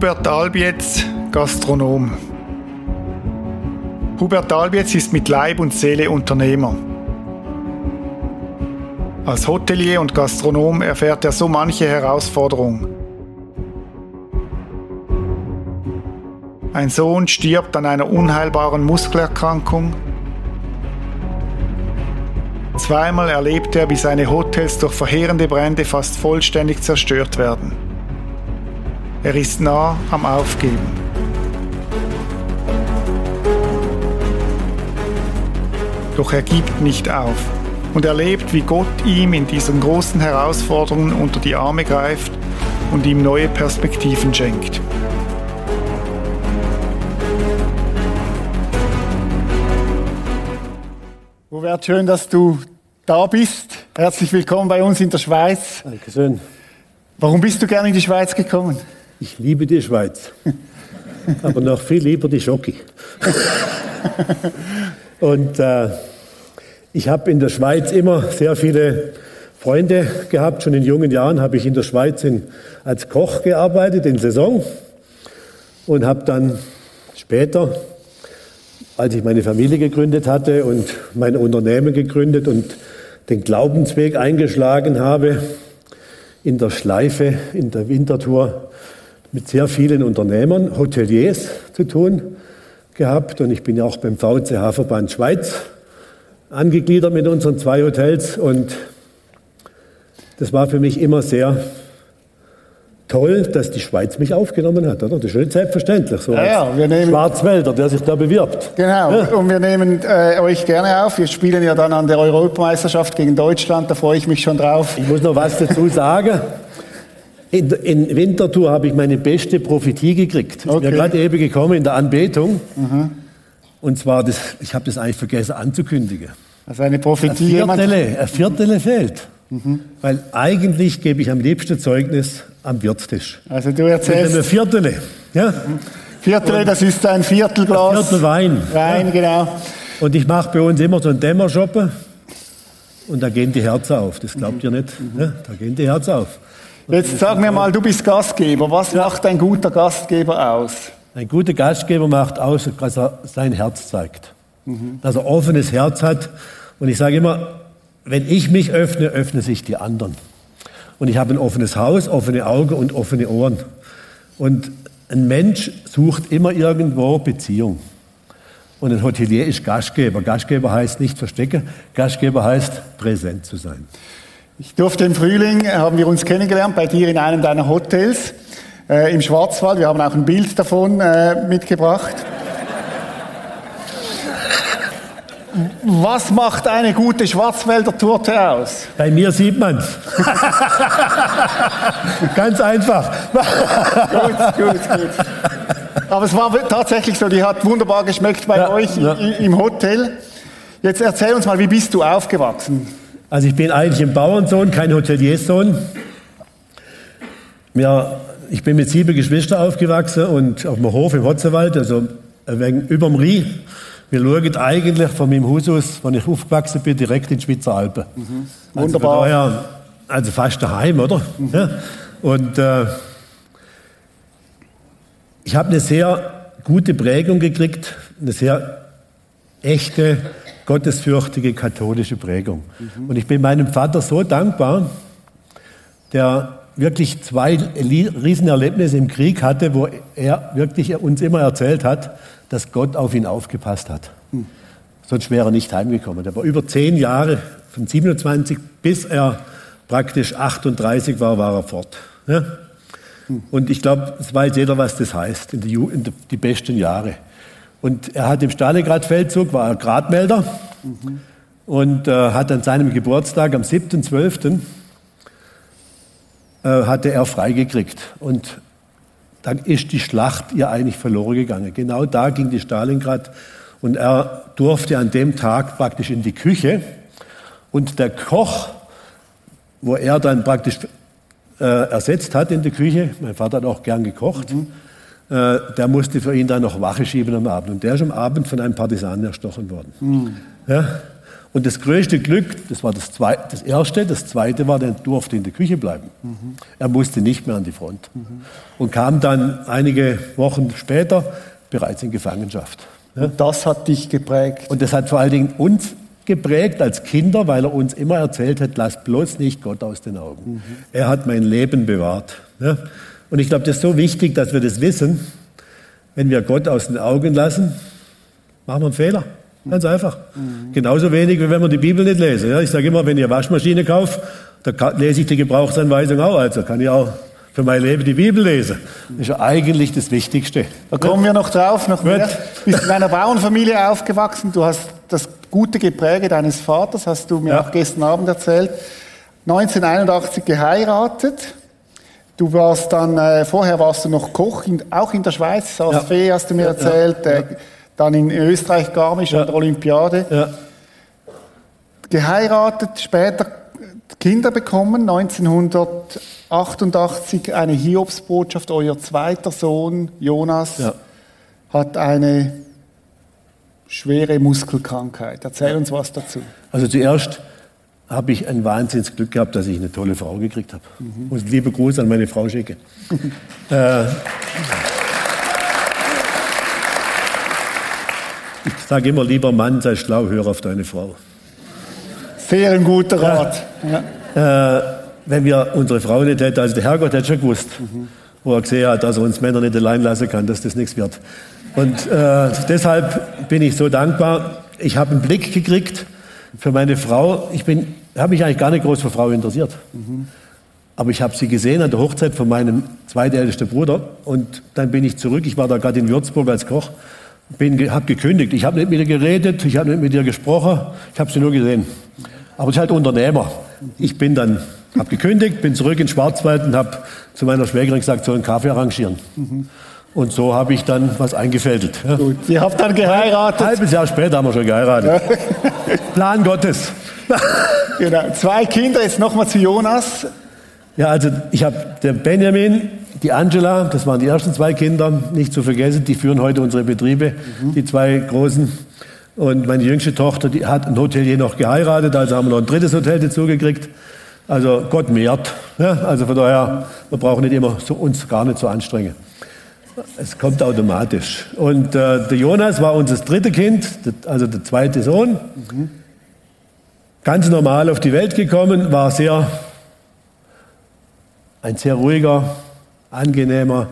Hubert Albietz, Gastronom. Hubert Albietz ist mit Leib und Seele Unternehmer. Als Hotelier und Gastronom erfährt er so manche Herausforderung. Ein Sohn stirbt an einer unheilbaren Muskelerkrankung. Zweimal erlebt er, wie seine Hotels durch verheerende Brände fast vollständig zerstört werden. Er ist nah am Aufgeben. Doch er gibt nicht auf und erlebt, wie Gott ihm in diesen großen Herausforderungen unter die Arme greift und ihm neue Perspektiven schenkt. Hubert, schön, dass du da bist. Herzlich willkommen bei uns in der Schweiz. Dankeschön. Warum bist du gerne in die Schweiz gekommen? Ich liebe die Schweiz. Aber noch viel lieber die Schocki. Und äh, ich habe in der Schweiz immer sehr viele Freunde gehabt. Schon in jungen Jahren habe ich in der Schweiz in, als Koch gearbeitet, in Saison. Und habe dann später, als ich meine Familie gegründet hatte und mein Unternehmen gegründet und den Glaubensweg eingeschlagen habe, in der Schleife, in der Wintertour mit sehr vielen Unternehmern, Hoteliers zu tun gehabt. Und ich bin ja auch beim VCH-Verband Schweiz angegliedert mit unseren zwei Hotels. Und das war für mich immer sehr toll, dass die Schweiz mich aufgenommen hat, oder? Das ist nicht selbstverständlich, so ja, ja, wir nehmen, Schwarzwälder, der sich da bewirbt. Genau, ja. und wir nehmen äh, euch gerne auf. Wir spielen ja dann an der Europameisterschaft gegen Deutschland, da freue ich mich schon drauf. Ich muss noch was dazu sagen. In, in Winterthur habe ich meine beste Prophetie gekriegt. Okay. Ist mir gerade eben gekommen in der Anbetung. Mhm. Und zwar, das, ich habe das eigentlich vergessen anzukündigen. Also eine Prophetie. Ein Viertel, ein Viertel fehlt. Mhm. Weil eigentlich gebe ich am liebsten Zeugnis am Wirtstisch. Also du erzählst... Mit einem Viertel. Ja? Viertel, das ist ein Viertelglas. Ein Viertel Wein. Wein, ja. genau. Und ich mache bei uns immer so ein Dämmershoppen. Und da gehen die Herzen auf. Das glaubt mhm. ihr nicht. Mhm. Ja, da gehen die Herzen auf. Jetzt sag mir mal, du bist Gastgeber. Was macht ein guter Gastgeber aus? Ein guter Gastgeber macht aus, dass er sein Herz zeigt. Mhm. Dass er offenes Herz hat. Und ich sage immer, wenn ich mich öffne, öffnen sich die anderen. Und ich habe ein offenes Haus, offene Augen und offene Ohren. Und ein Mensch sucht immer irgendwo Beziehung. Und ein Hotelier ist Gastgeber. Gastgeber heißt nicht verstecken, Gastgeber heißt präsent zu sein. Ich durfte im Frühling, äh, haben wir uns kennengelernt, bei dir in einem deiner Hotels äh, im Schwarzwald. Wir haben auch ein Bild davon äh, mitgebracht. Was macht eine gute Schwarzwälder Torte aus? Bei mir sieht man's. Ganz einfach. gut, gut, gut. Aber es war tatsächlich so, die hat wunderbar geschmeckt bei ja, euch ja. im Hotel. Jetzt erzähl uns mal, wie bist du aufgewachsen? Also ich bin eigentlich ein Bauernsohn, kein Hotelierssohn. Ja, ich bin mit sieben Geschwistern aufgewachsen und auf dem Hof im Hotzewald, also wegen überm Rie. Wir schauen eigentlich von meinem Haus aus, wenn ich aufgewachsen bin, direkt in die Schweizer Alpen. Mhm. Wunderbar. Also, daher, also fast daheim, oder? Mhm. Ja. Und äh, ich habe eine sehr gute Prägung gekriegt, eine sehr echte gottesfürchtige katholische Prägung. Mhm. Und ich bin meinem Vater so dankbar, der wirklich zwei Riesenerlebnisse im Krieg hatte, wo er wirklich uns immer erzählt hat, dass Gott auf ihn aufgepasst hat. Mhm. Sonst wäre er nicht heimgekommen. Er war über zehn Jahre, von 27 bis er praktisch 38 war, war er fort. Ja? Mhm. Und ich glaube, es weiß jeder, was das heißt, in die, in die besten Jahre. Und er hat im Stalingrad-Feldzug, war er Gradmelder mhm. und äh, hat an seinem Geburtstag am 7.12. Äh, hatte er freigekriegt. Und dann ist die Schlacht ihr eigentlich verloren gegangen. Genau da ging die Stalingrad und er durfte an dem Tag praktisch in die Küche und der Koch, wo er dann praktisch äh, ersetzt hat in der Küche, mein Vater hat auch gern gekocht, mhm der musste für ihn dann noch Wache schieben am Abend. Und der ist am Abend von einem Partisanen erstochen worden. Mhm. Ja? Und das größte Glück, das war das, zweite, das erste, das zweite war, er durfte in der Küche bleiben. Mhm. Er musste nicht mehr an die Front. Mhm. Und kam dann einige Wochen später bereits in Gefangenschaft. Und das hat dich geprägt. Und das hat vor allen Dingen uns geprägt als Kinder, weil er uns immer erzählt hat, lass bloß nicht Gott aus den Augen. Mhm. Er hat mein Leben bewahrt. Und ich glaube, das ist so wichtig, dass wir das wissen. Wenn wir Gott aus den Augen lassen, machen wir einen Fehler. Ganz einfach. Mhm. Genauso wenig, wie wenn man die Bibel nicht lese. Ja, ich sage immer, wenn ihr Waschmaschine kauft, da lese ich die Gebrauchsanweisung auch. Also kann ich auch für mein Leben die Bibel lesen. Das ist ja eigentlich das Wichtigste. Da kommen wir noch drauf, noch mehr. Du bist in einer Bauernfamilie aufgewachsen. Du hast das gute Gepräge deines Vaters, hast du mir ja. auch gestern Abend erzählt. 1981 geheiratet. Du warst dann, äh, vorher warst du noch Koch, in, auch in der Schweiz, als ja. Fee hast du mir erzählt. Ja. Äh, dann in Österreich Garmisch ja. an der Olympiade. Ja. Geheiratet, später Kinder bekommen, 1988 eine Hiobsbotschaft, euer zweiter Sohn Jonas ja. hat eine schwere Muskelkrankheit. Erzähl uns was dazu. Also zuerst habe ich ein Wahnsinnsglück gehabt, dass ich eine tolle Frau gekriegt habe. Mhm. Und liebe Gruß an meine Frau schicke. äh, Ich sage immer, lieber Mann, sei schlau, hör auf deine Frau. Sehr ein guter Rat. Ja. Äh, wenn wir unsere Frau nicht hätten, also der Herrgott hätte schon gewusst, mhm. wo er gesehen hat, dass er uns Männer nicht allein lassen kann, dass das nichts wird. Und äh, deshalb bin ich so dankbar. Ich habe einen Blick gekriegt für meine Frau. Ich habe mich eigentlich gar nicht groß für Frau interessiert. Mhm. Aber ich habe sie gesehen an der Hochzeit von meinem zweitältesten Bruder. Und dann bin ich zurück. Ich war da gerade in Würzburg als Koch habe gekündigt. Ich habe nicht mit ihr geredet, ich habe nicht mit ihr gesprochen, ich habe sie nur gesehen. Aber ich halt Unternehmer. Ich bin dann, habe gekündigt, bin zurück in Schwarzwald und habe zu meiner Schwägerin gesagt, soll einen Kaffee arrangieren. Mhm. Und so habe ich dann was eingefädelt. Ja. Gut, Sie haben dann geheiratet. Ein halbes Jahr später haben wir schon geheiratet. Ja. Plan Gottes. genau. Zwei Kinder, jetzt nochmal zu Jonas. Ja, also ich habe der Benjamin, die Angela, das waren die ersten zwei Kinder, nicht zu vergessen, die führen heute unsere Betriebe, mhm. die zwei großen. Und meine jüngste Tochter, die hat ein Hotelier noch geheiratet, also haben wir noch ein drittes Hotel dazu gekriegt. Also Gott mehrt. Ja, also von daher, wir brauchen nicht immer so, uns gar nicht so anstrengen. Es kommt automatisch. Und äh, der Jonas war unser drittes Kind, also der zweite Sohn. Mhm. Ganz normal auf die Welt gekommen, war sehr, ein sehr ruhiger, angenehmer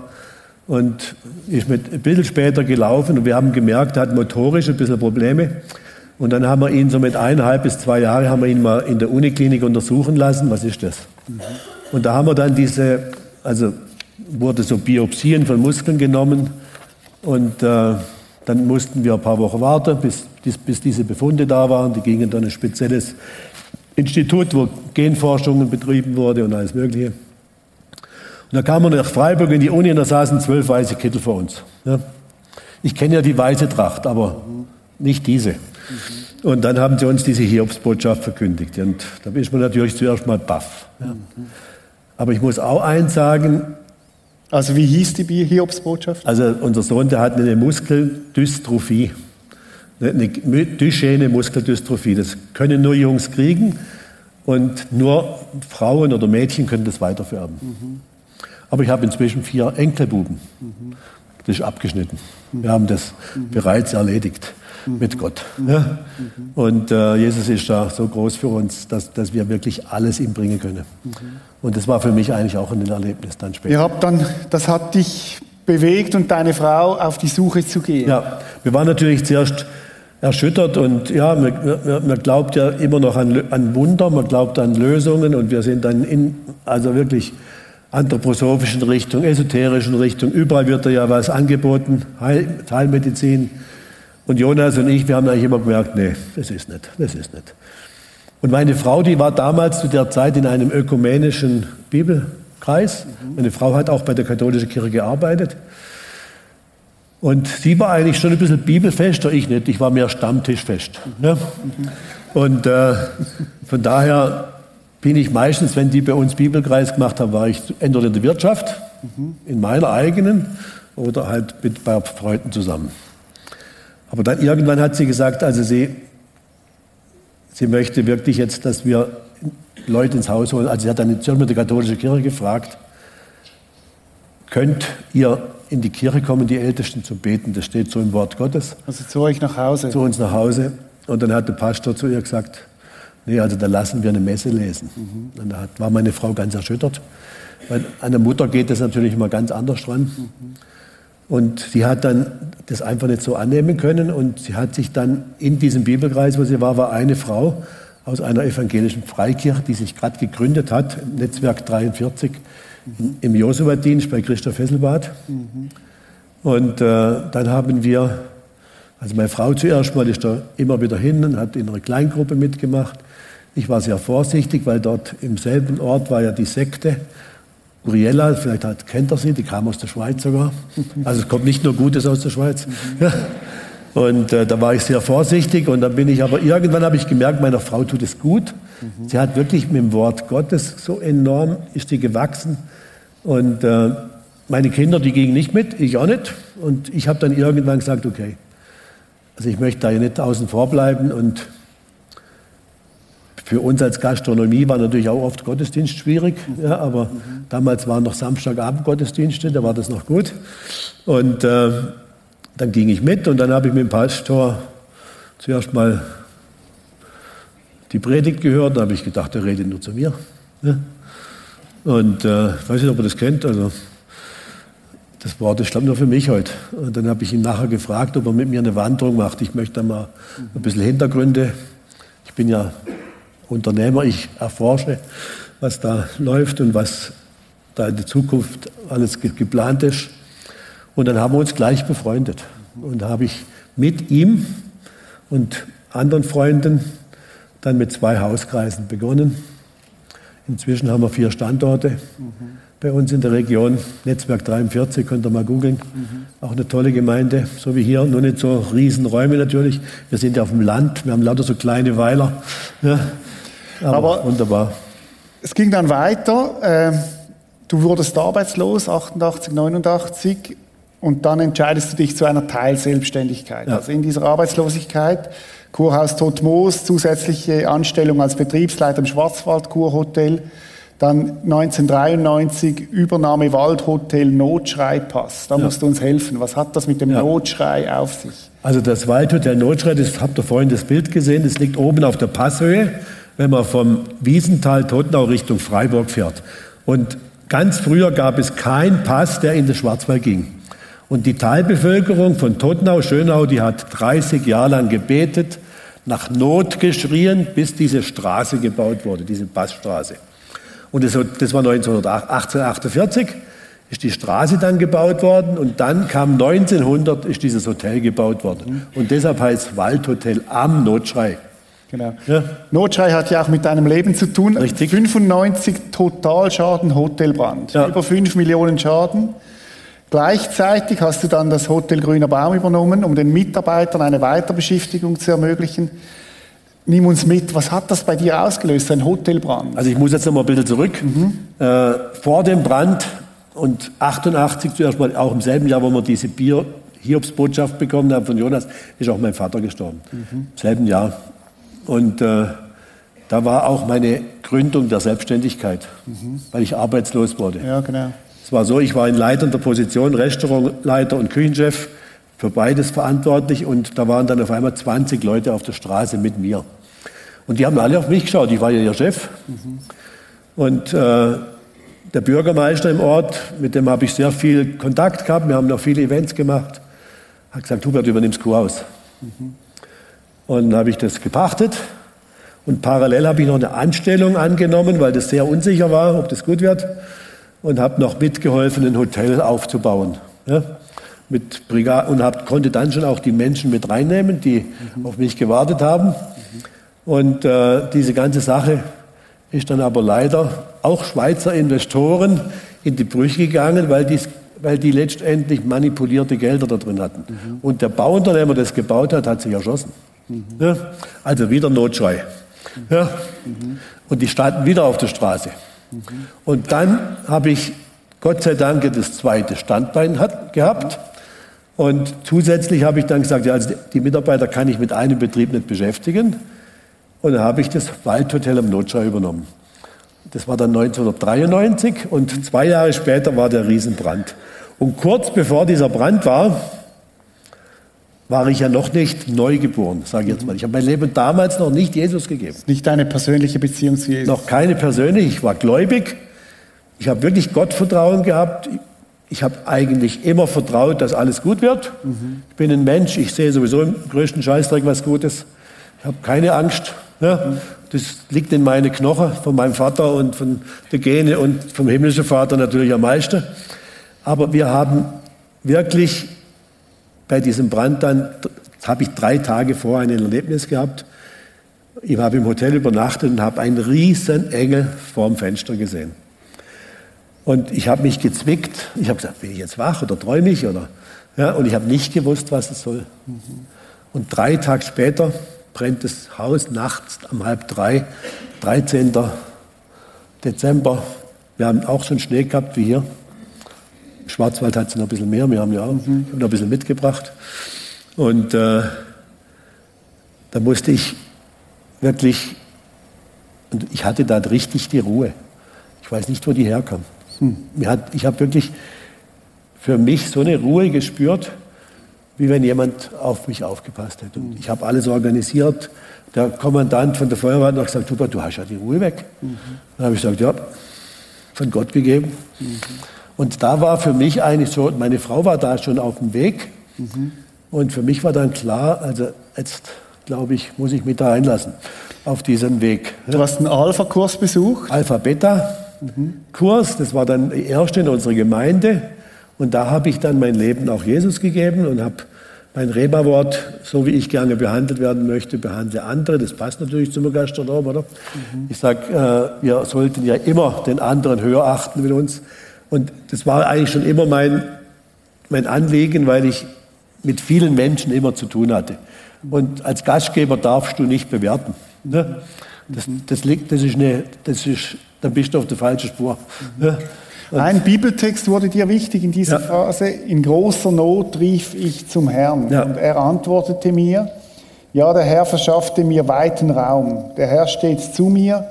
und ist mit ein bisschen später gelaufen und wir haben gemerkt, er hat motorisch ein bisschen Probleme. Und dann haben wir ihn so mit eineinhalb bis zwei Jahren haben wir ihn mal in der Uniklinik untersuchen lassen. Was ist das? Mhm. Und da haben wir dann diese, also wurde so Biopsien von Muskeln genommen und äh, dann mussten wir ein paar Wochen warten, bis, bis diese Befunde da waren. Die gingen dann ein spezielles Institut, wo Genforschungen betrieben wurde und alles Mögliche. Und da kam man nach Freiburg in die Uni und da saßen zwölf weiße Kittel vor uns. Ja. Ich kenne ja die weiße Tracht, aber nicht diese. Und dann haben sie uns diese Hiobsbotschaft verkündigt. Und da ist man natürlich zuerst mal baff. Ja. Aber ich muss auch eins sagen. Also wie hieß die Hiobsbotschaft? Also unser Sohn, der hat eine Muskeldystrophie. Eine Duchenne Muskeldystrophie. Das können nur Jungs kriegen und nur Frauen oder Mädchen können das weitervererben. Mhm. Aber ich habe inzwischen vier Enkelbuben. Das ist abgeschnitten. Wir haben das bereits erledigt mit Gott. Ja? Und äh, Jesus ist da so groß für uns, dass, dass wir wirklich alles ihm bringen können. Und das war für mich eigentlich auch ein Erlebnis dann später. Ihr habt dann, das hat dich bewegt und deine Frau auf die Suche zu gehen. Ja, wir waren natürlich zuerst erschüttert und ja, man, man, man glaubt ja immer noch an, an, Wunder, man glaubt an Lösungen und wir sind dann in, also wirklich anthroposophischen Richtung, esoterischen Richtung. Überall wird da ja was angeboten, Heil, Heilmedizin. Und Jonas und ich, wir haben eigentlich immer gemerkt, nee, das ist nicht, das ist nicht. Und meine Frau, die war damals zu der Zeit in einem ökumenischen Bibelkreis. Meine Frau hat auch bei der katholischen Kirche gearbeitet. Und sie war eigentlich schon ein bisschen bibelfester, ich nicht. Ich war mehr stammtischfest. Ne? Und äh, von daher bin ich meistens, wenn die bei uns Bibelkreis gemacht haben, war ich entweder in der Wirtschaft, in meiner eigenen, oder halt mit bei Freunden zusammen. Aber dann irgendwann hat sie gesagt, also sie, sie möchte wirklich jetzt, dass wir Leute ins Haus holen. Also sie hat dann in Zürich mit der katholischen Kirche gefragt, könnt ihr in die Kirche kommen, die Ältesten zu beten. Das steht so im Wort Gottes. Also zu euch nach Hause. Zu uns nach Hause. Und dann hat der Pastor zu ihr gesagt, nee, also da lassen wir eine Messe lesen. Mhm. Und da war meine Frau ganz erschüttert. Weil an der Mutter geht das natürlich immer ganz anders dran. Mhm. Und sie hat dann das einfach nicht so annehmen können. Und sie hat sich dann in diesem Bibelkreis, wo sie war, war eine Frau aus einer evangelischen Freikirche, die sich gerade gegründet hat, Netzwerk 43, im Josua-Dienst bei Christoph Hesselbad. Mhm. Und äh, dann haben wir, also meine Frau zuerst mal ist da immer wieder hin und hat in einer Kleingruppe mitgemacht. Ich war sehr vorsichtig, weil dort im selben Ort war ja die Sekte. Uriella, vielleicht hat, kennt er sie, die kam aus der Schweiz sogar. Also es kommt nicht nur Gutes aus der Schweiz. Mhm. Und äh, da war ich sehr vorsichtig und dann bin ich aber irgendwann habe ich gemerkt, meiner Frau tut es gut. Mhm. Sie hat wirklich mit dem Wort Gottes so enorm ist sie gewachsen und äh, meine Kinder, die gingen nicht mit, ich auch nicht. Und ich habe dann irgendwann gesagt, okay, also ich möchte da ja nicht außen vor bleiben. Und für uns als Gastronomie war natürlich auch oft Gottesdienst schwierig. Ja, aber mhm. damals waren noch Samstagabend Gottesdienste, da war das noch gut. Und äh, dann ging ich mit und dann habe ich mit dem Pastor zuerst mal die Predigt gehört. Da habe ich gedacht, er redet nur zu mir. Ja. Und äh, ich weiß nicht, ob ihr das kennt. Also, das Wort ist, nur für mich heute. Und dann habe ich ihn nachher gefragt, ob er mit mir eine Wanderung macht. Ich möchte da mal ein bisschen Hintergründe. Ich bin ja Unternehmer, ich erforsche, was da läuft und was da in der Zukunft alles geplant ist. Und dann haben wir uns gleich befreundet. Und da habe ich mit ihm und anderen Freunden dann mit zwei Hauskreisen begonnen. Inzwischen haben wir vier Standorte mhm. bei uns in der Region. Netzwerk 43, könnt ihr mal googeln. Mhm. Auch eine tolle Gemeinde, so wie hier. Nur nicht so Riesenräume natürlich. Wir sind ja auf dem Land, wir haben lauter so kleine Weiler. Ja. Aber, Aber, wunderbar. Es ging dann weiter. Ähm, du wurdest arbeitslos, 88, 89. Und dann entscheidest du dich zu einer Teilselbstständigkeit. Ja. Also in dieser Arbeitslosigkeit Kurhaus Totmoos, zusätzliche Anstellung als Betriebsleiter im Schwarzwald-Kurhotel. Dann 1993 Übernahme Waldhotel Notschreipass. Da ja. musst du uns helfen. Was hat das mit dem ja. Notschrei auf sich? Also das Waldhotel Notschrei, das habt ihr vorhin das Bild gesehen, das liegt oben auf der Passhöhe, wenn man vom Wiesental Tottenau Richtung Freiburg fährt. Und ganz früher gab es keinen Pass, der in den Schwarzwald ging. Und die Talbevölkerung von Tottenau, Schönau, die hat 30 Jahre lang gebetet, nach Not geschrien, bis diese Straße gebaut wurde, diese Passstraße. Und das, das war 1848, ist die Straße dann gebaut worden und dann kam 1900, ist dieses Hotel gebaut worden. Und deshalb heißt Waldhotel am Notschrei. Genau. Ja. Notschrei hat ja auch mit deinem Leben zu tun. Richtig. 95 Totalschaden Hotelbrand. Ja. Über 5 Millionen Schaden. Gleichzeitig hast du dann das Hotel Grüner Baum übernommen, um den Mitarbeitern eine Weiterbeschäftigung zu ermöglichen. Nimm uns mit, was hat das bei dir ausgelöst, ein Hotelbrand? Also ich muss jetzt noch mal ein bisschen zurück. Mhm. Äh, vor dem Brand und 88 zuerst mal, auch im selben Jahr, wo wir diese Bier Hiobsbotschaft bekommen haben von Jonas, ist auch mein Vater gestorben. Mhm. Im selben Jahr. Und äh, da war auch meine Gründung der Selbstständigkeit, mhm. weil ich arbeitslos wurde. Ja, genau. Es war so, ich war in leitender Position, Restaurantleiter und Küchenchef, für beides verantwortlich und da waren dann auf einmal 20 Leute auf der Straße mit mir. Und die haben alle auf mich geschaut, ich war ja ihr Chef. Mhm. Und äh, der Bürgermeister im Ort, mit dem habe ich sehr viel Kontakt gehabt, wir haben noch viele Events gemacht, hat gesagt, Hubert, übernimmst Kuhhaus. Mhm. Und dann habe ich das gepachtet und parallel habe ich noch eine Anstellung angenommen, weil das sehr unsicher war, ob das gut wird und habe noch mitgeholfen, ein Hotel aufzubauen. Ja, mit Brigade, und hab, konnte dann schon auch die Menschen mit reinnehmen, die mhm. auf mich gewartet haben. Mhm. Und äh, diese ganze Sache ist dann aber leider auch Schweizer Investoren in die Brüche gegangen, weil die, weil die letztendlich manipulierte Gelder da drin hatten. Mhm. Und der Bauunternehmer, der das gebaut hat, hat sich erschossen. Mhm. Ja, also wieder Notschrei. Ja. Mhm. Und die standen wieder auf der Straße. Und dann habe ich Gott sei Dank das zweite Standbein hat, gehabt. Und zusätzlich habe ich dann gesagt, ja, also die Mitarbeiter kann ich mit einem Betrieb nicht beschäftigen. Und dann habe ich das Waldhotel am Notschau übernommen. Das war dann 1993 und zwei Jahre später war der Riesenbrand. Und kurz bevor dieser Brand war, war ich ja noch nicht neugeboren, sage ich jetzt mal. Ich habe mein Leben damals noch nicht Jesus gegeben. Nicht deine persönliche Beziehung zu Jesus? Noch keine persönliche. Ich war gläubig. Ich habe wirklich Gottvertrauen gehabt. Ich habe eigentlich immer vertraut, dass alles gut wird. Mhm. Ich bin ein Mensch. Ich sehe sowieso im größten Scheißdreck was Gutes. Ich habe keine Angst. Ja, das liegt in meine Knochen von meinem Vater und von der Gene und vom himmlischen Vater natürlich am meisten. Aber wir haben wirklich bei diesem Brand dann, habe ich drei Tage vor ein Erlebnis gehabt. Ich habe im Hotel übernachtet und habe einen riesen Engel vorm Fenster gesehen. Und ich habe mich gezwickt. Ich habe gesagt, bin ich jetzt wach oder träume ich? Oder, ja, und ich habe nicht gewusst, was es soll. Und drei Tage später brennt das Haus nachts um halb drei, 13. Dezember. Wir haben auch schon Schnee gehabt wie hier. Schwarzwald hat es noch ein bisschen mehr, wir haben ja auch mhm. noch ein bisschen mitgebracht. Und äh, da musste ich wirklich, und ich hatte da richtig die Ruhe. Ich weiß nicht, wo die herkam. Hm. Ich habe wirklich für mich so eine Ruhe gespürt, wie wenn jemand auf mich aufgepasst hätte. Und ich habe alles organisiert. Der Kommandant von der Feuerwehr hat noch gesagt, Hubert, du hast ja die Ruhe weg. Mhm. Dann habe ich gesagt, ja, von Gott gegeben. Mhm. Und da war für mich eigentlich so, meine Frau war da schon auf dem Weg. Mhm. Und für mich war dann klar, also jetzt glaube ich, muss ich mich da einlassen auf diesen Weg. Du hast einen Alpha-Kurs besucht? Alpha-Beta-Kurs, das war dann der erste in unserer Gemeinde. Und da habe ich dann mein Leben auch Jesus gegeben und habe mein Rema-Wort, so wie ich gerne behandelt werden möchte, behandle andere. Das passt natürlich zum Gastronom, oder? Mhm. Ich sage, äh, wir sollten ja immer den anderen höher achten mit uns. Und das war eigentlich schon immer mein, mein Anliegen, weil ich mit vielen Menschen immer zu tun hatte. Und als Gastgeber darfst du nicht bewerten. Ne? Das, das, liegt, das ist eine, das ist, dann bist du auf der falschen Spur. Ne? Ein Bibeltext wurde dir wichtig in dieser ja. Phase. In großer Not rief ich zum Herrn. Ja. Und er antwortete mir, ja, der Herr verschaffte mir weiten Raum. Der Herr steht zu mir.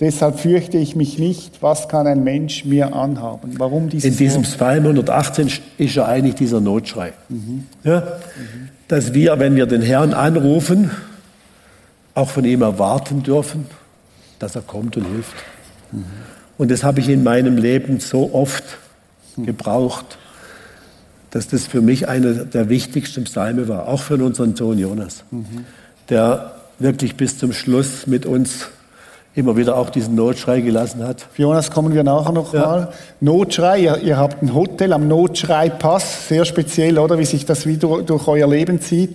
Deshalb fürchte ich mich nicht. Was kann ein Mensch mir anhaben? Warum dieses In diesem Psalm 118 ist ja eigentlich dieser Notschrei. Mhm. Ja? Mhm. Dass wir, wenn wir den Herrn anrufen, auch von ihm erwarten dürfen, dass er kommt und hilft. Mhm. Und das habe ich in meinem Leben so oft gebraucht, dass das für mich einer der wichtigsten Psalme war, auch für unseren Sohn Jonas, der wirklich bis zum Schluss mit uns immer wieder auch diesen Notschrei gelassen hat. Für Jonas kommen wir nachher noch ja. mal. Notschrei, ihr, ihr, habt ein Hotel am Notschrei-Pass, sehr speziell, oder, wie sich das wieder durch euer Leben zieht.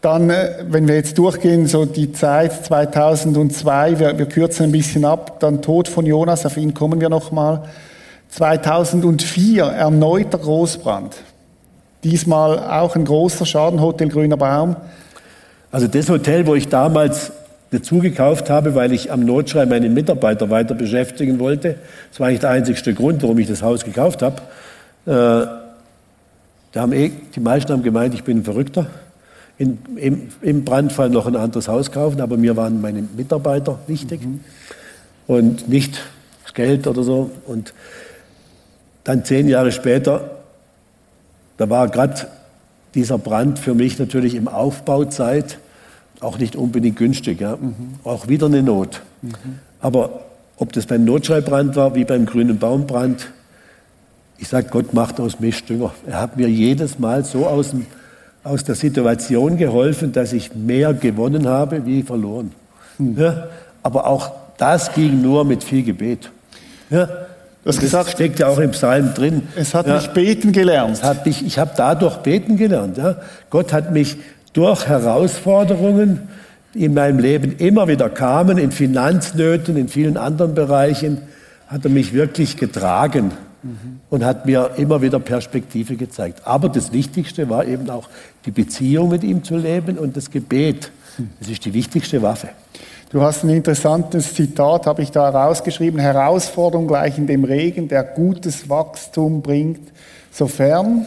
Dann, äh, wenn wir jetzt durchgehen, so die Zeit 2002, wir, wir kürzen ein bisschen ab, dann Tod von Jonas, auf ihn kommen wir nochmal. 2004 erneuter Großbrand. Diesmal auch ein großer Schaden, Hotel Grüner Baum. Also das Hotel, wo ich damals dazu gekauft habe, weil ich am Notschrei meine Mitarbeiter weiter beschäftigen wollte. Das war eigentlich der einzigste Grund, warum ich das Haus gekauft habe. Äh, da haben eh, die meisten haben gemeint, ich bin ein Verrückter in, im, im, Brandfall noch ein anderes Haus kaufen, aber mir waren meine Mitarbeiter wichtig mhm. und nicht das Geld oder so. Und dann zehn Jahre später, da war gerade dieser Brand für mich natürlich im Aufbauzeit auch nicht unbedingt günstig. Ja. Mhm. Auch wieder eine Not. Mhm. Aber ob das beim Notschreibrand war, wie beim grünen Baumbrand, ich sage, Gott macht aus mich Dünger. Er hat mir jedes Mal so aus dem aus der Situation geholfen, dass ich mehr gewonnen habe wie verloren. Hm. Ja, aber auch das ging nur mit viel Gebet. Ja, das gesagt, steckt ja auch im Psalm drin. Es hat ja, mich beten gelernt. Mich, ich habe dadurch beten gelernt. Ja. Gott hat mich durch Herausforderungen, die in meinem Leben immer wieder kamen, in Finanznöten, in vielen anderen Bereichen, hat er mich wirklich getragen und hat mir immer wieder Perspektive gezeigt. Aber das Wichtigste war eben auch die Beziehung mit ihm zu leben und das Gebet. Das ist die wichtigste Waffe. Du hast ein interessantes Zitat, habe ich da rausgeschrieben. Herausforderung gleich in dem Regen, der gutes Wachstum bringt, sofern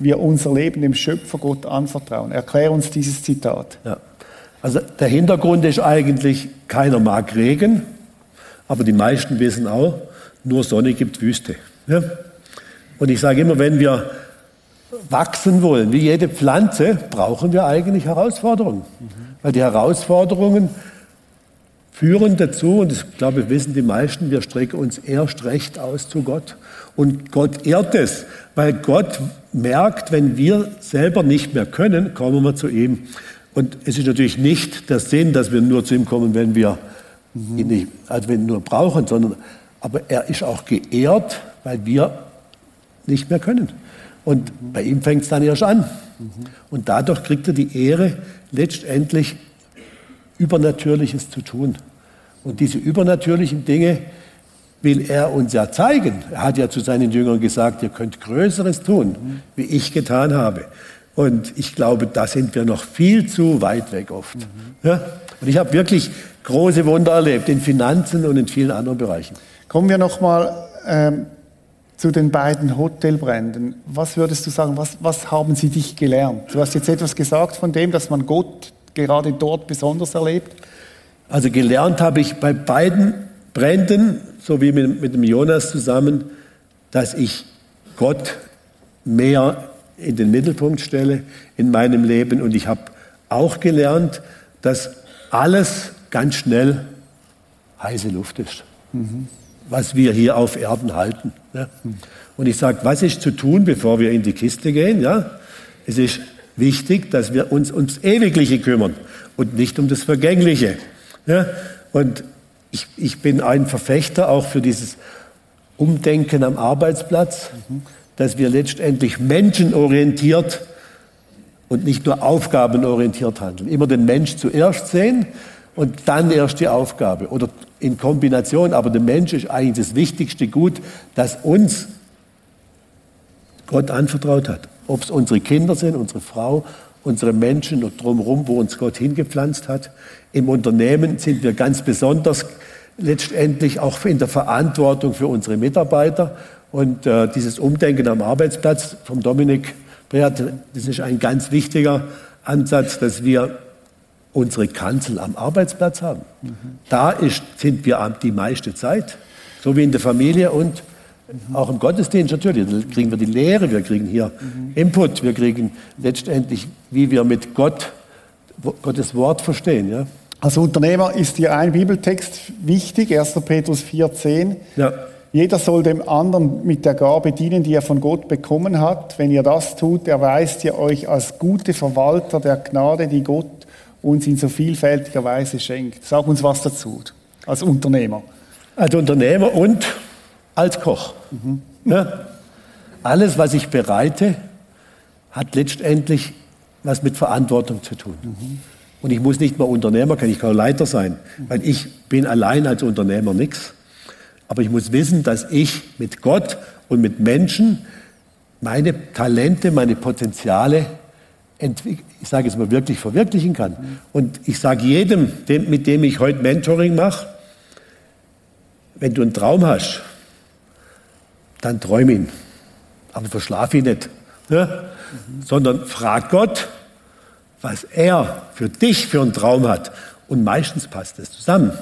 wir unser Leben dem Schöpfer Gott anvertrauen. Erklär uns dieses Zitat. Ja. Also der Hintergrund ist eigentlich, keiner mag Regen, aber die meisten wissen auch, nur Sonne gibt Wüste. Ja? Und ich sage immer, wenn wir wachsen wollen, wie jede Pflanze, brauchen wir eigentlich Herausforderungen. Mhm. Weil die Herausforderungen führen dazu, und ich glaube, wissen die meisten, wir strecken uns erst recht aus zu Gott. Und Gott ehrt es, weil Gott merkt, wenn wir selber nicht mehr können, kommen wir zu ihm. Und es ist natürlich nicht der Sinn, dass wir nur zu ihm kommen, wenn wir ihn nicht, also wenn nur brauchen, sondern aber er ist auch geehrt, weil wir nicht mehr können. Und bei ihm fängt es dann erst an. Und dadurch kriegt er die Ehre, letztendlich Übernatürliches zu tun. Und diese übernatürlichen Dinge will er uns ja zeigen. Er hat ja zu seinen Jüngern gesagt, ihr könnt Größeres tun, wie ich getan habe. Und ich glaube, da sind wir noch viel zu weit weg oft. Mhm. Ja? Und ich habe wirklich große Wunder erlebt in Finanzen und in vielen anderen Bereichen. Kommen wir noch mal ähm, zu den beiden Hotelbränden. Was würdest du sagen, was, was haben sie dich gelernt? Du hast jetzt etwas gesagt von dem, dass man Gott gerade dort besonders erlebt. Also gelernt habe ich bei beiden Bränden, so wie mit, mit dem Jonas zusammen, dass ich Gott mehr in den Mittelpunkt stelle in meinem Leben. Und ich habe auch gelernt, dass alles ganz schnell heiße Luft ist, mhm. was wir hier auf Erden halten. Ja. Und ich sage, was ist zu tun, bevor wir in die Kiste gehen? Ja? Es ist wichtig, dass wir uns ums Ewigliche kümmern und nicht um das Vergängliche. Ja? Und ich, ich bin ein Verfechter auch für dieses Umdenken am Arbeitsplatz, mhm. dass wir letztendlich menschenorientiert und nicht nur aufgabenorientiert handeln. Immer den Mensch zuerst sehen und dann erst die Aufgabe oder in Kombination. Aber der Mensch ist eigentlich das wichtigste Gut, das uns Gott anvertraut hat. Ob es unsere Kinder sind, unsere Frau, unsere Menschen und drumherum, wo uns Gott hingepflanzt hat. Im Unternehmen sind wir ganz besonders letztendlich auch in der Verantwortung für unsere Mitarbeiter. Und äh, dieses Umdenken am Arbeitsplatz vom Dominik Brehat, das ist ein ganz wichtiger Ansatz, dass wir unsere Kanzel am Arbeitsplatz haben. Mhm. Da ist, sind wir die meiste Zeit, so wie in der Familie und. Auch im Gottesdienst natürlich. Da kriegen wir die Lehre, wir kriegen hier mhm. Input, wir kriegen letztendlich, wie wir mit Gott Gottes Wort verstehen. Ja? Als Unternehmer ist hier ein Bibeltext wichtig, 1. Petrus 4,10. Ja. Jeder soll dem anderen mit der Gabe dienen, die er von Gott bekommen hat. Wenn ihr das tut, erweist ihr euch als gute Verwalter der Gnade, die Gott uns in so vielfältiger Weise schenkt. Sag uns was dazu, als Unternehmer. Als Unternehmer und als Koch. Mhm. Ja. Alles, was ich bereite, hat letztendlich was mit Verantwortung zu tun. Mhm. Und ich muss nicht mal Unternehmer, kann ich kann Leiter sein, weil ich bin allein als Unternehmer nichts. Aber ich muss wissen, dass ich mit Gott und mit Menschen meine Talente, meine Potenziale, ich sage es mal wirklich verwirklichen kann. Und ich sage jedem, mit dem ich heute Mentoring mache, wenn du einen Traum hast, dann träum ihn. Aber verschlaf ihn nicht. Ne? Mhm. Sondern frag Gott, was er für dich für einen Traum hat. Und meistens passt es zusammen.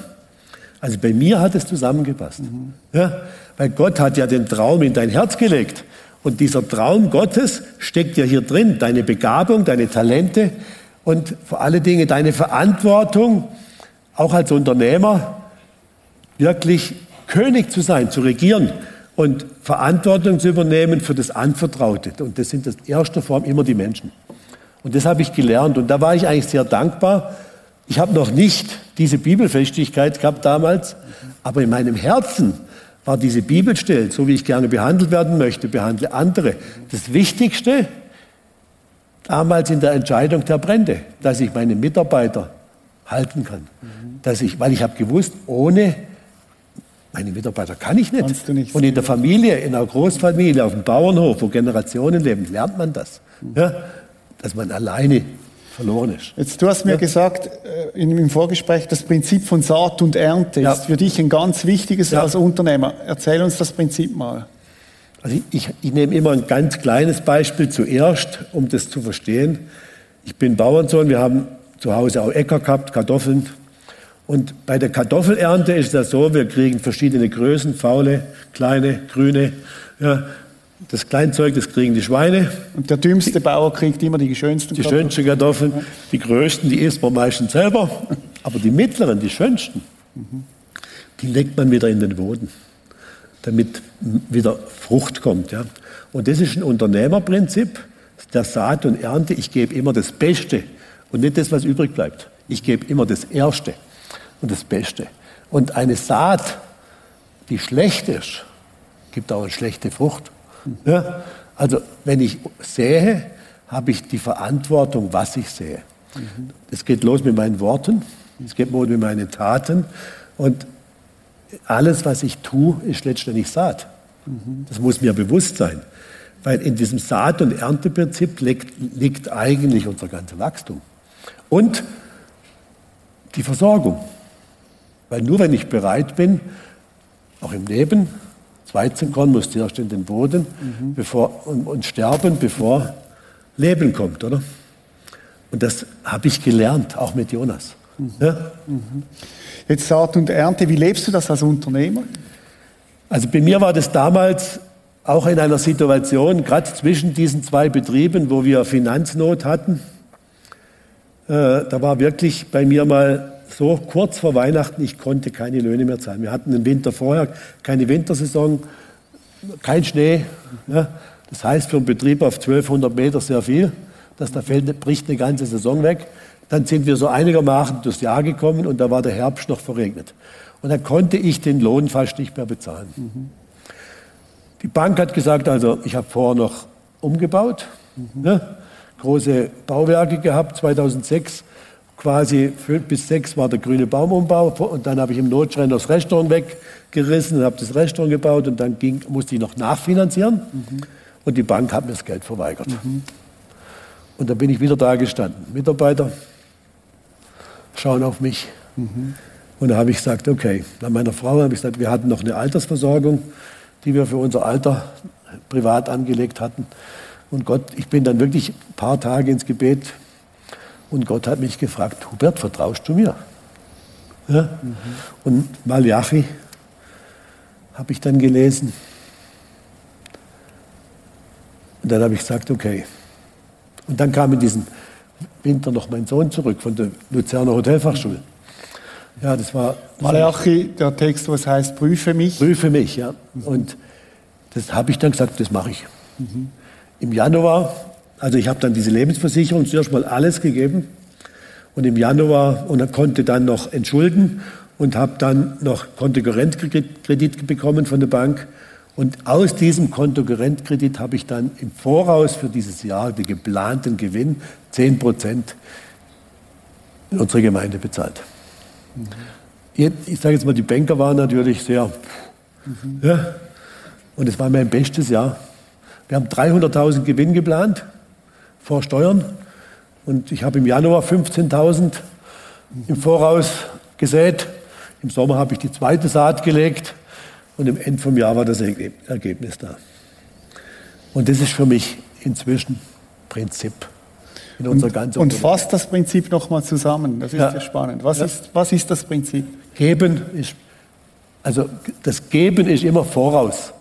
Also bei mir hat es zusammengepasst. Mhm. Ja, weil Gott hat ja den Traum in dein Herz gelegt. Und dieser Traum Gottes steckt ja hier drin. Deine Begabung, deine Talente und vor allen Dingen deine Verantwortung, auch als Unternehmer, wirklich König zu sein, zu regieren und Verantwortung zu übernehmen für das Anvertraute. Und das sind in erster Form immer die Menschen. Und das habe ich gelernt. Und da war ich eigentlich sehr dankbar. Ich habe noch nicht diese Bibelfestigkeit gehabt damals, aber in meinem Herzen war diese Bibelstelle, so wie ich gerne behandelt werden möchte, behandle andere. Das Wichtigste damals in der Entscheidung der Brände, dass ich meine Mitarbeiter halten kann. Dass ich, weil ich habe gewusst, ohne meine Mitarbeiter kann ich nicht. nicht. Und in der Familie, in einer Großfamilie, auf dem Bauernhof, wo Generationen leben, lernt man das. Ja? dass man alleine verloren ist. Jetzt, du hast mir ja. gesagt äh, im Vorgespräch, das Prinzip von Saat und Ernte ja. ist für dich ein ganz wichtiges als Unternehmer. Erzähl uns das Prinzip mal. Also ich, ich, nehme immer ein ganz kleines Beispiel zuerst, um das zu verstehen. Ich bin Bauernsohn, wir haben zu Hause auch Äcker gehabt, Kartoffeln. Und bei der Kartoffelernte ist das so, wir kriegen verschiedene Größen, faule, kleine, grüne. Ja, das Kleinzeug, das kriegen die Schweine. Und der dümmste Bauer kriegt immer die schönsten Die Kartoffeln. schönsten Kartoffeln. Die größten, die isst man meistens selber. Aber die mittleren, die schönsten, mhm. die legt man wieder in den Boden, damit wieder Frucht kommt. Ja. Und das ist ein Unternehmerprinzip der Saat und Ernte. Ich gebe immer das Beste und nicht das, was übrig bleibt. Ich gebe immer das Erste und das Beste. Und eine Saat, die schlecht ist, gibt auch eine schlechte Frucht. Ja? Also wenn ich sehe, habe ich die Verantwortung, was ich sehe. Es geht los mit meinen Worten, es geht los mit meinen Taten und alles, was ich tue, ist letztendlich Saat. Das muss mir bewusst sein. Weil in diesem Saat- und Ernteprinzip liegt, liegt eigentlich unser ganzes Wachstum. Und die Versorgung. Weil nur wenn ich bereit bin, auch im Leben, das Weizenkorn muss zuerst in den Boden mhm. bevor, und, und, sterben, bevor Leben kommt, oder? Und das habe ich gelernt, auch mit Jonas. Mhm. Ja? Mhm. Jetzt Saat und Ernte, wie lebst du das als Unternehmer? Also bei mir war das damals auch in einer Situation, gerade zwischen diesen zwei Betrieben, wo wir Finanznot hatten, äh, da war wirklich bei mir mal so kurz vor Weihnachten, ich konnte keine Löhne mehr zahlen. Wir hatten den Winter vorher, keine Wintersaison, kein Schnee. Ja. Das heißt für einen Betrieb auf 1200 Meter sehr viel. Dass da fällt, bricht eine ganze Saison weg. Dann sind wir so einigermaßen durchs Jahr gekommen und da war der Herbst noch verregnet. Und dann konnte ich den Lohn fast nicht mehr bezahlen. Mhm. Die Bank hat gesagt, also ich habe vorher noch umgebaut, mhm. ne? große Bauwerke gehabt, 2006 quasi fünf bis sechs war der grüne Baumumbau und dann habe ich im Notschrein das Restaurant weggerissen und habe das Restaurant gebaut und dann ging, musste ich noch nachfinanzieren mhm. und die Bank hat mir das Geld verweigert. Mhm. Und dann bin ich wieder da gestanden. Mitarbeiter schauen auf mich. Mhm. Und da habe ich gesagt, okay, nach meiner Frau habe ich gesagt, wir hatten noch eine Altersversorgung, die wir für unser Alter privat angelegt hatten. Und Gott, ich bin dann wirklich ein paar Tage ins Gebet und Gott hat mich gefragt, Hubert, vertraust du mir? Ja? Mhm. Und Malachi habe ich dann gelesen. Und dann habe ich gesagt, okay. Und dann kam in diesem Winter noch mein Sohn zurück von der Luzerner Hotelfachschule. Ja, das war. Malachi, der Text, was heißt, prüfe mich. Prüfe mich, ja. Und das habe ich dann gesagt, das mache ich. Mhm. Im Januar also ich habe dann diese Lebensversicherung zuerst mal alles gegeben und im Januar und konnte dann noch entschulden und habe dann noch Kontokorrentkredit bekommen von der Bank. Und aus diesem Kontokorrentkredit habe ich dann im Voraus für dieses Jahr den geplanten Gewinn 10 Prozent in unsere Gemeinde bezahlt. Mhm. Ich sage jetzt mal, die Banker waren natürlich sehr, mhm. ja, und es war mein bestes Jahr. Wir haben 300.000 Gewinn geplant vor Steuern. Und ich habe im Januar 15.000 im Voraus gesät. Im Sommer habe ich die zweite Saat gelegt und im Ende vom Jahr war das Ergebnis da. Und das ist für mich inzwischen Prinzip in unserer ganzen Und fasst das Prinzip nochmal zusammen. Das ist ja, ja spannend. Was, ja. Ist, was ist das Prinzip? Geben ist, also das Geben ist immer voraus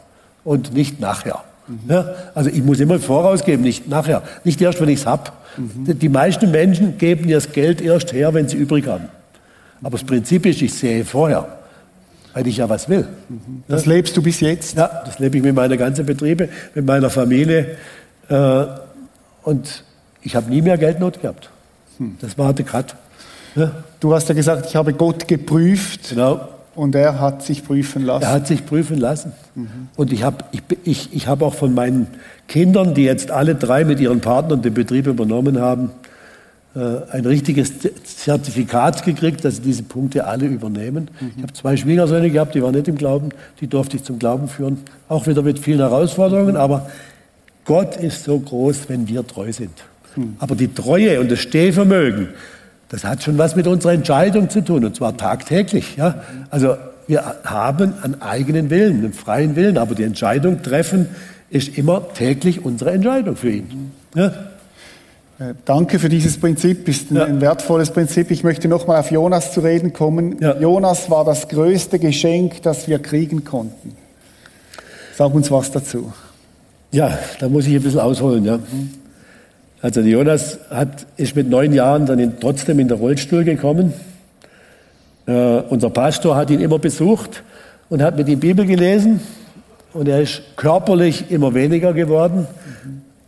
und nicht nachher. Mhm. Ja, also ich muss immer vorausgeben, nicht nachher, nicht erst, wenn ich es habe. Mhm. Die meisten Menschen geben das Geld erst her, wenn sie übrig haben. Aber das Prinzip ist, ich sehe vorher, weil ich ja was will. Mhm. Das ja? lebst du bis jetzt? Ja, das lebe ich mit meiner ganzen Betriebe, mit meiner Familie. Äh, und ich habe nie mehr Geldnot gehabt. Hm. Das war der Cut. Ja? Du hast ja gesagt, ich habe Gott geprüft. Genau. Und er hat sich prüfen lassen. Er hat sich prüfen lassen. Mhm. Und ich habe ich, ich, ich hab auch von meinen Kindern, die jetzt alle drei mit ihren Partnern den Betrieb übernommen haben, äh, ein richtiges Zertifikat gekriegt, dass sie diese Punkte alle übernehmen. Mhm. Ich habe zwei Schwiegersöhne gehabt, die waren nicht im Glauben, die durfte ich zum Glauben führen. Auch wieder mit vielen Herausforderungen, aber Gott ist so groß, wenn wir treu sind. Mhm. Aber die Treue und das Stehvermögen, das hat schon was mit unserer Entscheidung zu tun, und zwar tagtäglich. Ja? Also wir haben einen eigenen Willen, einen freien Willen, aber die Entscheidung treffen ist immer täglich unsere Entscheidung für ihn. Ja? Äh, danke für dieses Prinzip, ist ein, ja. ein wertvolles Prinzip. Ich möchte nochmal auf Jonas zu reden kommen. Ja. Jonas war das größte Geschenk, das wir kriegen konnten. Sag uns was dazu. Ja, da muss ich ein bisschen ausholen. Ja. Also Jonas hat, ist mit neun Jahren dann in, trotzdem in den Rollstuhl gekommen. Äh, unser Pastor hat ihn immer besucht und hat mit ihm Bibel gelesen. Und er ist körperlich immer weniger geworden,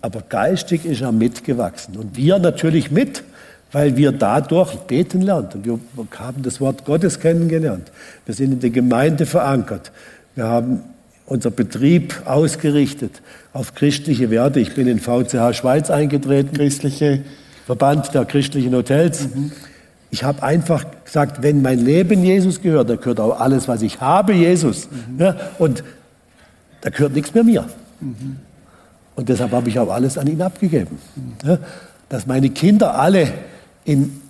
aber geistig ist er mitgewachsen. Und wir natürlich mit, weil wir dadurch beten lernten. Wir haben das Wort Gottes kennengelernt. Wir sind in der Gemeinde verankert. Wir haben unser Betrieb ausgerichtet auf christliche Werte. Ich bin in VCH Schweiz eingetreten, christliche Verband der christlichen Hotels. Mhm. Ich habe einfach gesagt, wenn mein Leben Jesus gehört, dann gehört auch alles, was ich habe, Jesus. Mhm. Ja, und da gehört nichts mehr mir. Mhm. Und deshalb habe ich auch alles an ihn abgegeben. Mhm. Ja, dass meine Kinder alle in,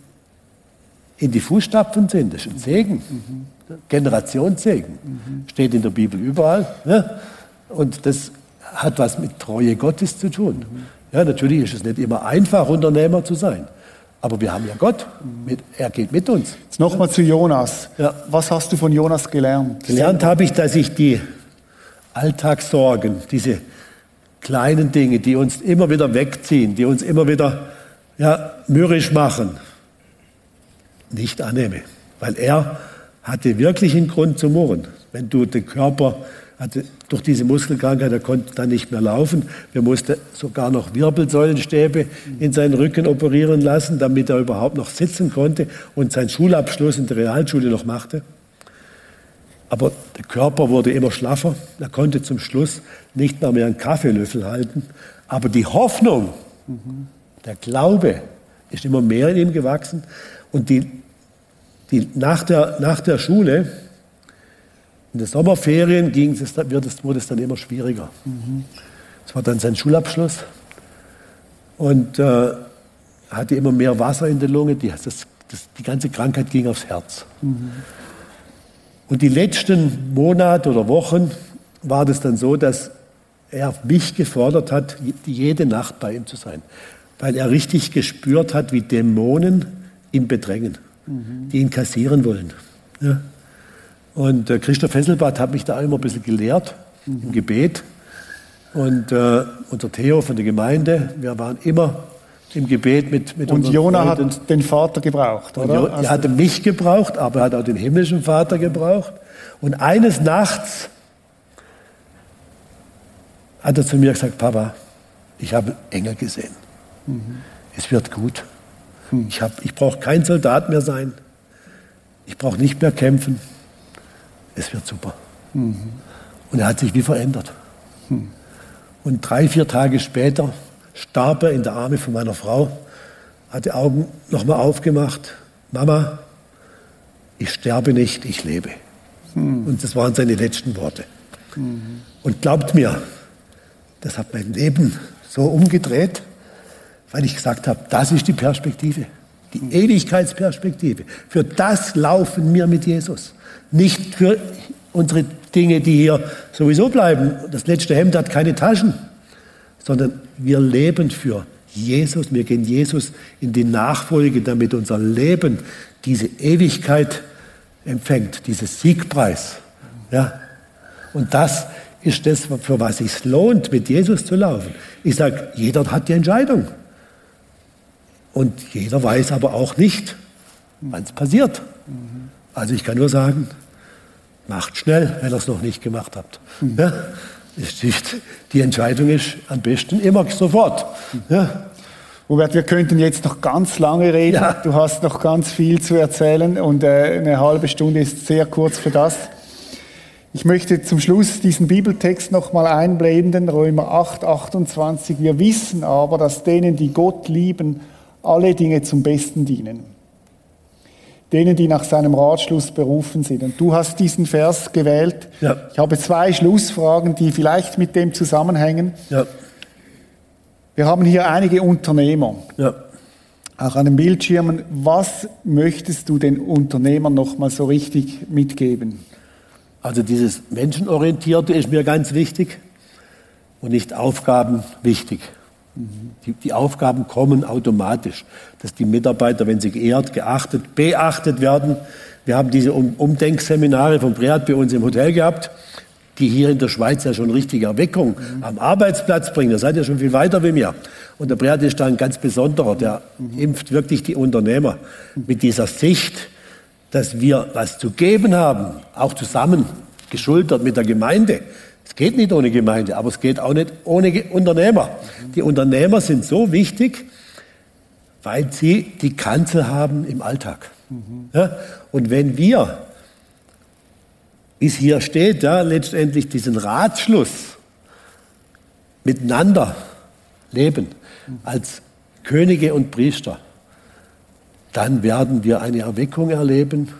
in die Fußstapfen sind, das ist ein Segen. Mhm. Generationssegen. Mhm. Steht in der Bibel überall. Ne? Und das hat was mit Treue Gottes zu tun. Mhm. Ja, natürlich ist es nicht immer einfach, Unternehmer zu sein. Aber wir haben ja Gott. Mit, er geht mit uns. Jetzt nochmal zu Jonas. Ja. Was hast du von Jonas gelernt? Gelernt habe ich, dass ich die Alltagssorgen, diese kleinen Dinge, die uns immer wieder wegziehen, die uns immer wieder ja, mürrisch machen, nicht annehme. Weil er hatte wirklich einen Grund zu murren. Wenn du den Körper hatte durch diese Muskelkrankheit, er konnte dann nicht mehr laufen. Wir mussten sogar noch Wirbelsäulenstäbe in seinen Rücken operieren lassen, damit er überhaupt noch sitzen konnte und seinen Schulabschluss in der Realschule noch machte. Aber der Körper wurde immer schlaffer. Er konnte zum Schluss nicht mehr, mehr einen Kaffeelöffel halten. Aber die Hoffnung, der Glaube ist immer mehr in ihm gewachsen. Und die die, nach, der, nach der Schule, in den Sommerferien ging es, wird es, wurde es dann immer schwieriger. Mhm. Es war dann sein Schulabschluss und äh, hatte immer mehr Wasser in der Lunge. Die, das, das, die ganze Krankheit ging aufs Herz. Mhm. Und die letzten Monate oder Wochen war das dann so, dass er mich gefordert hat, jede Nacht bei ihm zu sein, weil er richtig gespürt hat, wie Dämonen ihn bedrängen die ihn kassieren wollen. Ja. Und äh, Christoph Hesselbart hat mich da immer ein bisschen gelehrt mhm. im Gebet. Und äh, unser Theo von der Gemeinde, wir waren immer im Gebet mit, mit Und Jona hat den Vater gebraucht, oder? Und er hatte mich gebraucht, aber er hat auch den himmlischen Vater gebraucht. Und eines Nachts hat er zu mir gesagt, Papa, ich habe Engel gesehen. Mhm. Es wird gut. Hm. Ich, ich brauche kein Soldat mehr sein. Ich brauche nicht mehr kämpfen. Es wird super. Mhm. Und er hat sich wie verändert. Mhm. Und drei, vier Tage später starb er in der Arme von meiner Frau, hat die Augen nochmal aufgemacht. Mama, ich sterbe nicht, ich lebe. Mhm. Und das waren seine letzten Worte. Mhm. Und glaubt mir, das hat mein Leben so umgedreht weil ich gesagt habe, das ist die Perspektive, die Ewigkeitsperspektive. Für das laufen wir mit Jesus. Nicht für unsere Dinge, die hier sowieso bleiben. Das letzte Hemd hat keine Taschen, sondern wir leben für Jesus. Wir gehen Jesus in die Nachfolge, damit unser Leben diese Ewigkeit empfängt, dieses Siegpreis. Ja. Und das ist das, für was es lohnt, mit Jesus zu laufen. Ich sage, jeder hat die Entscheidung. Und jeder weiß aber auch nicht, wann es passiert. Also ich kann nur sagen, macht schnell, wenn ihr es noch nicht gemacht habt. Ja? Die Entscheidung ist am besten immer sofort. Ja? Robert, wir könnten jetzt noch ganz lange reden. Ja. Du hast noch ganz viel zu erzählen und äh, eine halbe Stunde ist sehr kurz für das. Ich möchte zum Schluss diesen Bibeltext nochmal einblenden, Römer 8, 28. Wir wissen aber, dass denen, die Gott lieben, alle Dinge zum Besten dienen. Denen, die nach seinem Ratschluss berufen sind. Und du hast diesen Vers gewählt. Ja. Ich habe zwei Schlussfragen, die vielleicht mit dem zusammenhängen. Ja. Wir haben hier einige Unternehmer. Ja. Auch an den Bildschirmen. Was möchtest du den Unternehmern nochmal so richtig mitgeben? Also dieses Menschenorientierte ist mir ganz wichtig und nicht Aufgaben wichtig. Die, die, Aufgaben kommen automatisch, dass die Mitarbeiter, wenn sie geehrt, geachtet, beachtet werden. Wir haben diese um Umdenkseminare von Breat bei uns im Hotel gehabt, die hier in der Schweiz ja schon richtige Erweckung mhm. am Arbeitsplatz bringen. Da seid ihr schon viel weiter wie mir. Und der Breat ist da ein ganz besonderer, der mhm. impft wirklich die Unternehmer mit dieser Sicht, dass wir was zu geben haben, auch zusammen geschultert mit der Gemeinde. Es geht nicht ohne Gemeinde, aber es geht auch nicht ohne Unternehmer. Die Unternehmer sind so wichtig, weil sie die Kanzel haben im Alltag. Mhm. Ja? Und wenn wir, wie es hier steht, ja, letztendlich diesen Ratschluss miteinander leben, als Könige und Priester, dann werden wir eine Erweckung erleben,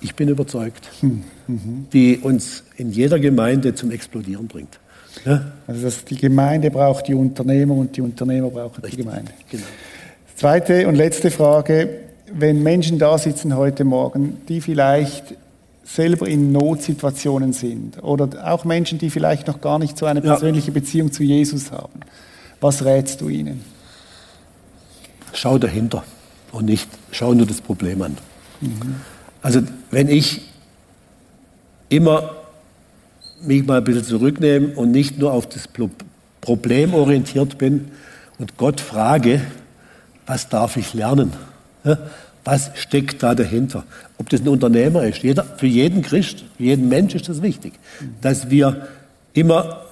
ich bin überzeugt, hm, mhm. die uns in jeder Gemeinde zum Explodieren bringt. Ja? Also das, die Gemeinde braucht die Unternehmer und die Unternehmer brauchen Richtig. die Gemeinde. Genau. Zweite und letzte Frage. Wenn Menschen da sitzen heute Morgen, die vielleicht selber in Notsituationen sind oder auch Menschen, die vielleicht noch gar nicht so eine persönliche ja. Beziehung zu Jesus haben, was rätst du ihnen? Schau dahinter und nicht schau nur das Problem an. Mhm. Also wenn ich immer mich mal ein bisschen zurücknehme und nicht nur auf das Problem orientiert bin und Gott frage, was darf ich lernen? Was steckt da dahinter? Ob das ein Unternehmer ist, jeder, für jeden Christ, für jeden Mensch ist das wichtig, dass wir immer,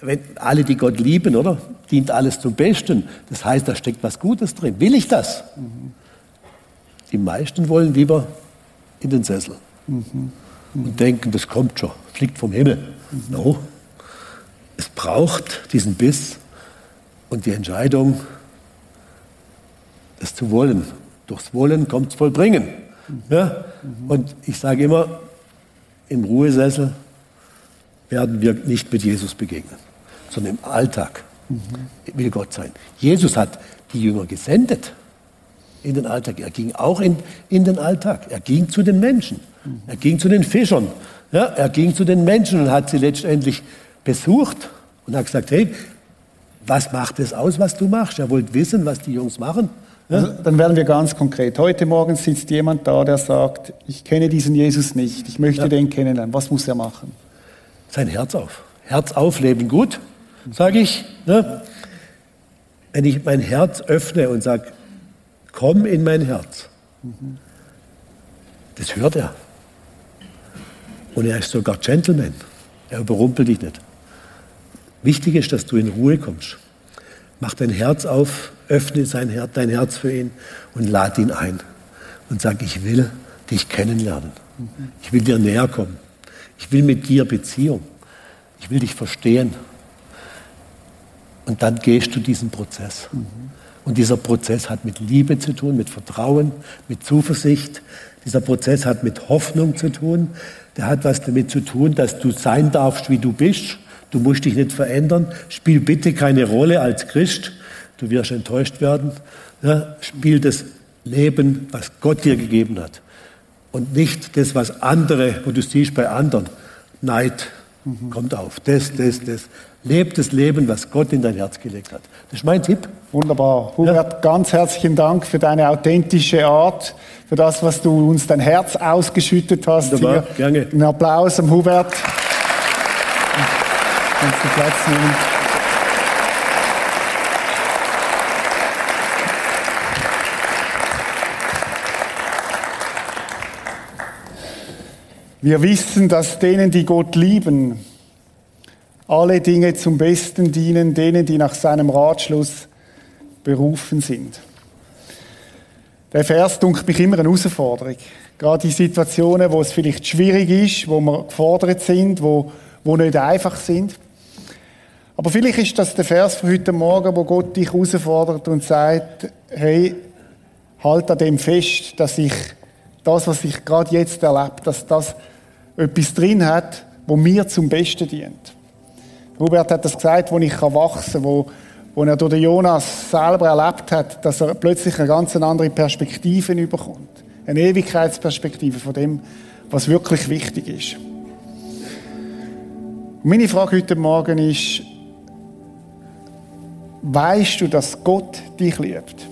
wenn alle, die Gott lieben, oder, dient alles zum Besten. Das heißt, da steckt was Gutes drin. Will ich das? Die meisten wollen lieber in den Sessel mhm. und denken, das kommt schon, fliegt vom Himmel. Mhm. No. Es braucht diesen Biss und die Entscheidung, das zu wollen. Durchs Wollen kommt es vollbringen. Ja? Und ich sage immer, im Ruhesessel werden wir nicht mit Jesus begegnen, sondern im Alltag mhm. will Gott sein. Jesus hat die Jünger gesendet in den Alltag. Er ging auch in, in den Alltag. Er ging zu den Menschen. Er ging zu den Fischern. Ja, er ging zu den Menschen und hat sie letztendlich besucht und hat gesagt, hey, was macht es aus, was du machst? Er wollte wissen, was die Jungs machen. Ja? Also, dann werden wir ganz konkret. Heute Morgen sitzt jemand da, der sagt, ich kenne diesen Jesus nicht, ich möchte ja. den kennenlernen. Was muss er machen? Sein Herz auf. Herz auf, Leben gut, sage ich. Ne? Wenn ich mein Herz öffne und sage, komm in mein Herz. Das hört er. Und er ist sogar Gentleman. Er überrumpelt dich nicht. Wichtig ist, dass du in Ruhe kommst. Mach dein Herz auf, öffne sein Herz, dein Herz für ihn und lad ihn ein. Und sag, ich will dich kennenlernen. Ich will dir näher kommen. Ich will mit dir Beziehung. Ich will dich verstehen. Und dann gehst du diesen Prozess. Mhm. Und dieser Prozess hat mit Liebe zu tun, mit Vertrauen, mit Zuversicht. Dieser Prozess hat mit Hoffnung zu tun. Der hat was damit zu tun, dass du sein darfst, wie du bist. Du musst dich nicht verändern. Spiel bitte keine Rolle als Christ. Du wirst enttäuscht werden. Ja, spiel das Leben, was Gott dir gegeben hat. Und nicht das, was andere, wo du siehst bei anderen. Neid mhm. kommt auf. Das, das, das. Leb das Leben, was Gott in dein Herz gelegt hat. Das ist mein Tipp. Wunderbar. Hubert, ja. ganz herzlichen Dank für deine authentische Art, für das, was du uns dein Herz ausgeschüttet hast. Wunderbar, Hier. gerne. Ein Applaus am Hubert. Kannst du Platz nehmen. Wir wissen, dass denen, die Gott lieben, alle Dinge zum Besten dienen, denen, die nach seinem Ratschluss berufen sind. Der Vers dunkelt mich immer eine Herausforderung. Gerade in Situationen, wo es vielleicht schwierig ist, wo wir gefordert sind, wo, wo nicht einfach sind. Aber vielleicht ist das der Vers von heute Morgen, wo Gott dich herausfordert und sagt, hey, halt an dem fest, dass ich das, was ich gerade jetzt erlebe, dass das etwas drin hat, wo mir zum Besten dient. Hubert hat das gesagt, wo ich wachsen kann, wo, wo er durch den Jonas selber erlebt hat, dass er plötzlich eine ganz andere Perspektive bekommt. Eine Ewigkeitsperspektive von dem, was wirklich wichtig ist. Und meine Frage heute Morgen ist, weißt du, dass Gott dich liebt.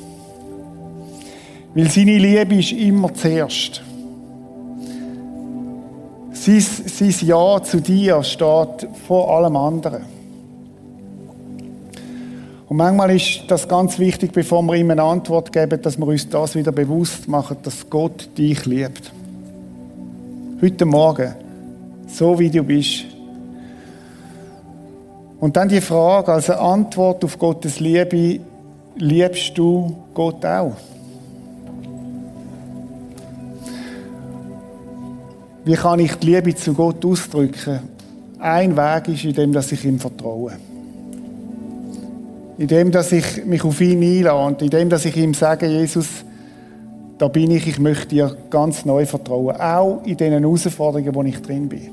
Weil seine Liebe ist immer zuerst. Sein, sein Ja zu dir steht vor allem anderen. Und manchmal ist das ganz wichtig, bevor wir ihm eine Antwort geben, dass wir uns das wieder bewusst machen, dass Gott dich liebt. Heute Morgen, so wie du bist. Und dann die Frage, als Antwort auf Gottes Liebe, liebst du Gott auch? Wie kann ich die Liebe zu Gott ausdrücken? Ein Weg ist, indem dass ich ihm vertraue. Indem dass ich mich auf ihn einlade und indem dass ich ihm sage, Jesus, da bin ich, ich möchte dir ganz neu vertrauen. Auch in den Herausforderungen, wo ich drin bin.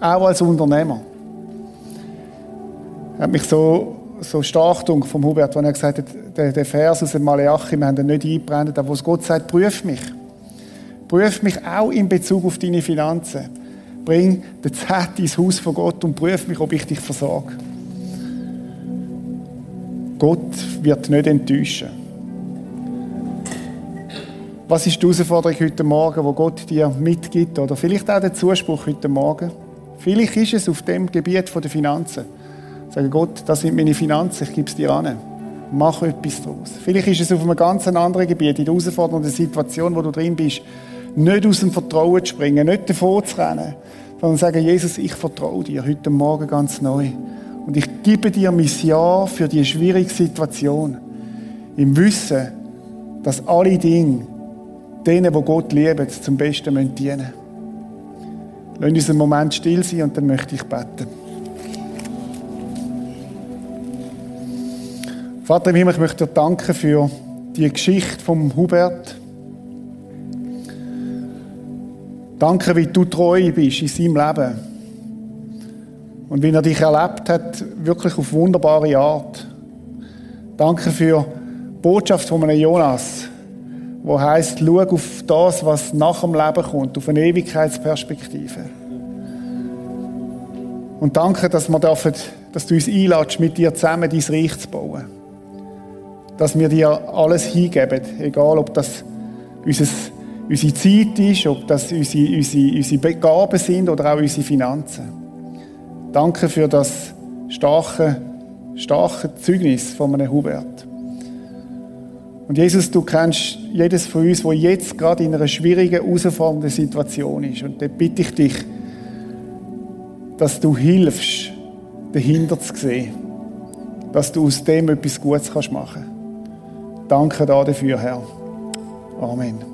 Auch als Unternehmer. Hat mich so, so stark vom Hubert, wenn er gesagt hat, der, der Vers aus dem Malachi, wir haben den nicht eingebrannt, aber wo Gott sagt, prüf mich. Prüf mich auch in Bezug auf deine Finanzen. Bring den Zett ins Haus von Gott und prüf mich, ob ich dich versorge. Gott wird nicht enttäuschen. Was ist die Herausforderung heute Morgen, wo Gott dir mitgibt? Oder vielleicht auch der Zuspruch heute Morgen? Vielleicht ist es auf dem Gebiet der Finanzen. Sagen Gott, das sind meine Finanzen, ich gebe es dir an. Mach etwas daraus. Vielleicht ist es auf einem ganz anderen Gebiet, in der herausfordernden Situation, wo du drin bist, nicht aus dem Vertrauen zu springen, nicht davor zu rennen, sondern sagen, Jesus, ich vertraue dir heute Morgen ganz neu. Und ich gebe dir mein Ja für die schwierige Situation. Im Wissen, dass alle Dinge denen, die Gott lieben, zum Besten dienen müssen. Lass uns einen Moment still sein und dann möchte ich beten. Vater im Himmel, ich möchte dir danken für die Geschichte vom Hubert. Danke, wie du treu bist in seinem Leben. Und wie er dich erlebt hat, wirklich auf wunderbare Art. Danke für die Botschaft von einem Jonas, wo heißt, schau auf das, was nach dem Leben kommt, auf eine Ewigkeitsperspektive. Und danke, dass wir dürfen, dass du uns einladest, mit dir zusammen dein Reich zu bauen. Dass wir dir alles hingeben, egal ob das unser unsere Zeit ist, ob das unsere, unsere, unsere Begaben sind oder auch unsere Finanzen. Danke für das starke, starke Zeugnis von einem Hubert. Und Jesus, du kennst jedes von uns, wo jetzt gerade in einer schwierigen, herausfordernden Situation ist. Und da bitte ich dich, dass du hilfst, dahinter zu sehen. Dass du aus dem etwas Gutes machen kannst. Danke dafür, Herr. Amen.